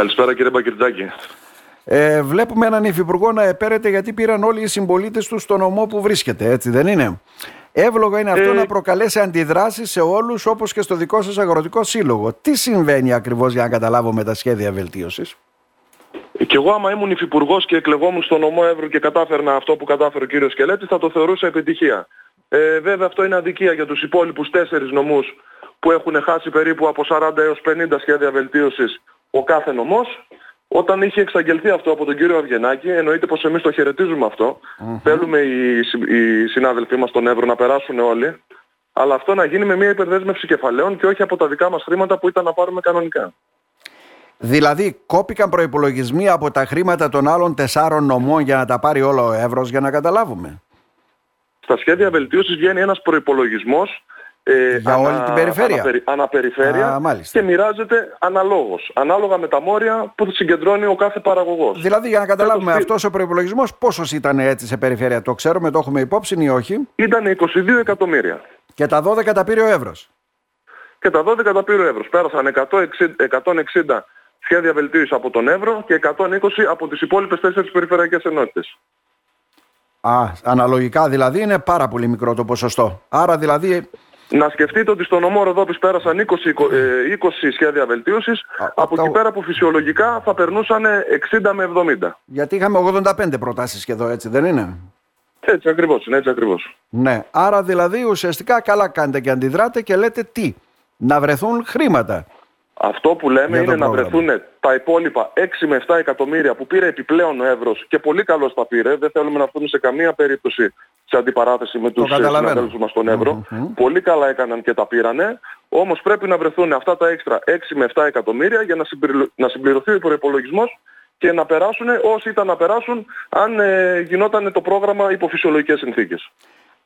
Καλησπέρα κύριε Μπακυρτζάκη. Ε, βλέπουμε έναν υφυπουργό να επέρεται γιατί πήραν όλοι οι συμπολίτες του στο νομό που βρίσκεται, έτσι δεν είναι; Εύλογο είναι αυτό Ε, να προκαλέσει αντιδράσεις σε όλους όπως και στο δικό σας αγροτικό σύλλογο. Τι συμβαίνει ακριβώς για να καταλάβω με τα σχέδια βελτίωσης; Κι εγώ άμα ήμουν υφυπουργός και εκλεγόμουν στο νομό Εύρου και κατάφερνα αυτό που κατάφερε ο κύριος Σκελέτης θα το θεωρούσα επιτυχία. Ε, βέβαια αυτό είναι αδικία για τους υπόλοιπους τέσσερις νομούς που έχουν χάσει περίπου από 40 έως 50 σχέδια βελτίωσης ο κάθε νομός. Όταν είχε εξαγγελθεί αυτό από τον κύριο Αυγενάκη, εννοείται πως εμείς το χαιρετίζουμε αυτό. Θέλουμε οι, συ- οι συνάδελφοί μας στον Εύρο να περάσουν όλοι. Αλλά αυτό να γίνει με μια υπερδέσμευση κεφαλαίων και όχι από τα δικά μας χρήματα που ήταν να πάρουμε κανονικά. Δηλαδή, κόπηκαν προπολογισμοί από τα χρήματα των άλλων τεσσάρων νομών για να τα πάρει όλο ο Εύρος για να καταλάβουμε; Στα σχέδια βελτίωσης βγαίνει ένας προϋπολογισμός ε, Για όλη την περιφέρεια; αναπερι- αναπεριφέρεια Α, μάλιστα. και μοιράζεται αναλόγως, ανάλογα με τα μόρια που συγκεντρώνει ο κάθε παραγωγός. Δηλαδή, για να καταλάβουμε, Φέτος αυτός ο προπολογισμό πόσος ήταν έτσι σε περιφέρεια, το ξέρουμε, το έχουμε υπόψη ή όχι; Ήταν 22 εκατομμύρια Και τα 12 τα πήρε ο Εύρος. και τα 12 τα πήρε ο Εύρος. Πέρασαν 160, 160 σχέδια βελτίωσης από τον Εύρο και 120 από τις υπόλοιπες τέσσερις περιφερειακές ενότητες. Α, αναλογικά δηλαδή είναι πάρα πολύ μικρό το ποσοστό. Άρα δηλαδή Να σκεφτείτε ότι στο νομό Ροδόπης πέρασαν 20, εικο- ε, 20 σχέδια βελτίωσης, Α, από τα- εκεί πέρα που φυσιολογικά θα περνούσαν 60 με 70. γιατί είχαμε 85 προτάσεις και εδώ έτσι δεν είναι; Έτσι ακριβώς είναι, έτσι ακριβώς. Ναι, άρα δηλαδή ουσιαστικά καλά κάνετε και αντιδράτε και λέτε τι, να βρεθούν χρήματα. Αυτό που λέμε Για το είναι να πρόγραμμα. βρεθούν τα υπόλοιπα 6 με 7 εκατομμύρια που πήρε επιπλέον ο Εύρος και πολύ καλώς τα πήρε. Δεν θέλουμε να έρθουμε σε καμία περίπτωση σε αντιπαράθεση με τους ε, καταλαβαίνω. συναδέλφους μας στον Εύρο. Μμμ. Πολύ καλά έκαναν και τα πήρανε. Όμως πρέπει να βρεθούν αυτά τα έξτρα 6 με 7 εκατομμύρια για να, συμπληρω- να συμπληρωθεί ο προϋπολογισμός και να περάσουν όσοι ήταν να περάσουν αν ε, γινόταν το πρόγραμμα υπό φυσιολογικές συνθήκες.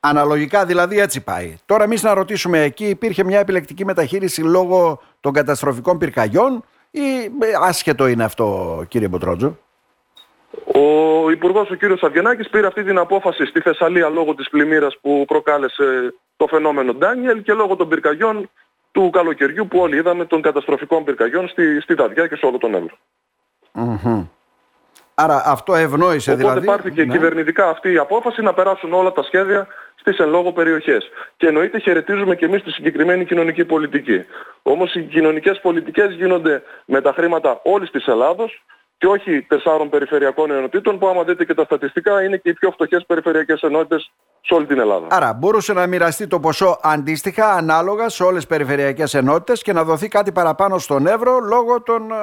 Αναλογικά δηλαδή έτσι πάει. Τώρα εμείς να ρωτήσουμε εκεί υπήρχε μια επιλεκτική μεταχείριση λόγω των καταστροφικών πυρκαγιών ή ε, άσχετο είναι αυτό κύριε Μποτρότζο; Ο Υπουργός ο κύριος Αυγενάκης πήρε αυτή την απόφαση στη Θεσσαλία λόγω της πλημμύρας που προκάλεσε το φαινόμενο Ντάνιελ και λόγω των πυρκαγιών του καλοκαιριού που όλοι είδαμε των καταστροφικών πυρκαγιών στη, στη Δαδιά και σε όλο τον Εύρο. Μμμ. Άρα αυτό ευνόησε Οπότε δηλαδή. πάρθηκε Ναι. κυβερνητικά αυτή η απόφαση να περάσουν όλα τα σχέδια στις εν λόγω περιοχές. Και εννοείται χαιρετίζουμε και εμείς τη συγκεκριμένη κοινωνική πολιτική. Όμως οι κοινωνικές πολιτικές γίνονται με τα χρήματα όλης της Ελλάδος και όχι τεσσάρων περιφερειακών ενωτήτων που άμα δείτε και τα στατιστικά είναι και οι πιο φτωχές περιφερειακές ενότητες σε όλη την Ελλάδα. Άρα μπορούσε να μοιραστεί το ποσό αντίστοιχα, ανάλογα σε όλες τις περιφερειακές ενότητες και να δοθεί κάτι παραπάνω στον Εύρο λόγω των ε,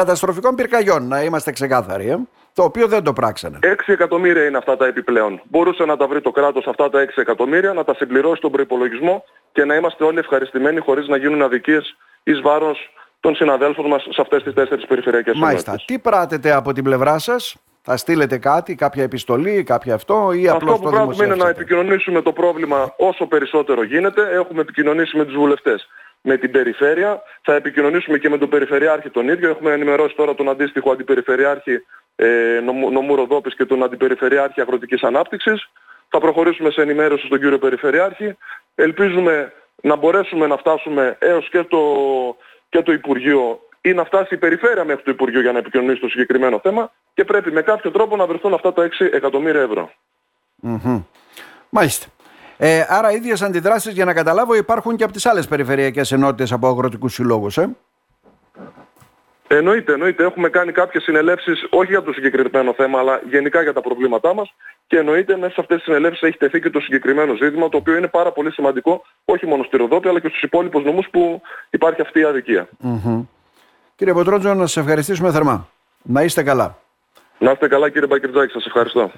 καταστροφικών πυρκαγιών. Να είμαστε ξεκάθαροι. Ε; Το οποίο δεν το πράξανε. 6 εκατομμύρια είναι αυτά τα επιπλέον. Μπορούσε να τα βρει το κράτος αυτά τα 6 εκατομμύρια, να τα συμπληρώσει στον προϋπολογισμό και να είμαστε όλοι ευχαριστημένοι χωρίς να γίνουν αδικίες εις βάρος των συναδέλφων μας σε αυτές τις τέσσερις περιφερειακές Μάλιστα. ενότητες. Τι πράτετε από την πλευρά σας, θα στείλετε κάτι, κάποια επιστολή, κάποια αυτό ή απλώς Αυτό το που πράττουμε είναι να δημοσιεύσετε; επικοινωνήσουμε το πρόβλημα όσο περισσότερο γίνεται. Έχουμε επικοινωνήσει με τους βουλευτές με την περιφέρεια. Θα επικοινωνήσουμε και με τον Περιφερειάρχη τον ίδιο. Έχουμε ενημερώσει τώρα τον αντίστοιχο Αντιπεριφερειάρχη ε, νομού, νομού Ροδόπης και τον Αντιπεριφερειάρχη Αγροτικής Ανάπτυξης. Θα προχωρήσουμε σε ενημέρωση στον κύριο Περιφερειάρχη. Ελπίζουμε να μπορέσουμε να φτάσουμε έως και το, και το Υπουργείο ή να φτάσει η περιφέρεια μέχρι το Υπουργείο για να επικοινωνήσει το συγκεκριμένο θέμα και πρέπει με κάποιο τρόπο να βρεθούν αυτά τα 6 εκατομμύρια ευρώ. Μμμ. Μάλιστα. Ε, άρα ίδιες αντιδράσεις για να καταλάβω υπάρχουν και από τις άλλες περιφερειακές ενότητες από αγροτικούς συλλόγους. Ε; Εννοείται, εννοείται. Έχουμε κάνει κάποιες συνελεύσεις, όχι για το συγκεκριμένο θέμα, αλλά γενικά για τα προβλήματά μας. Και εννοείται μέσα σε αυτές τις συνελεύσεις έχει τεθεί και το συγκεκριμένο ζήτημα, το οποίο είναι πάρα πολύ σημαντικό, όχι μόνο στη Ροδόπη, αλλά και στους υπόλοιπους νομούς που υπάρχει αυτή η αδικία. Μμμ. Κύριε Ποτρότζο, να σας ευχαριστήσουμε θερμά. Να είστε καλά. Να είστε καλά κύριε Μπακυρτζάκη, σας ευχαριστώ.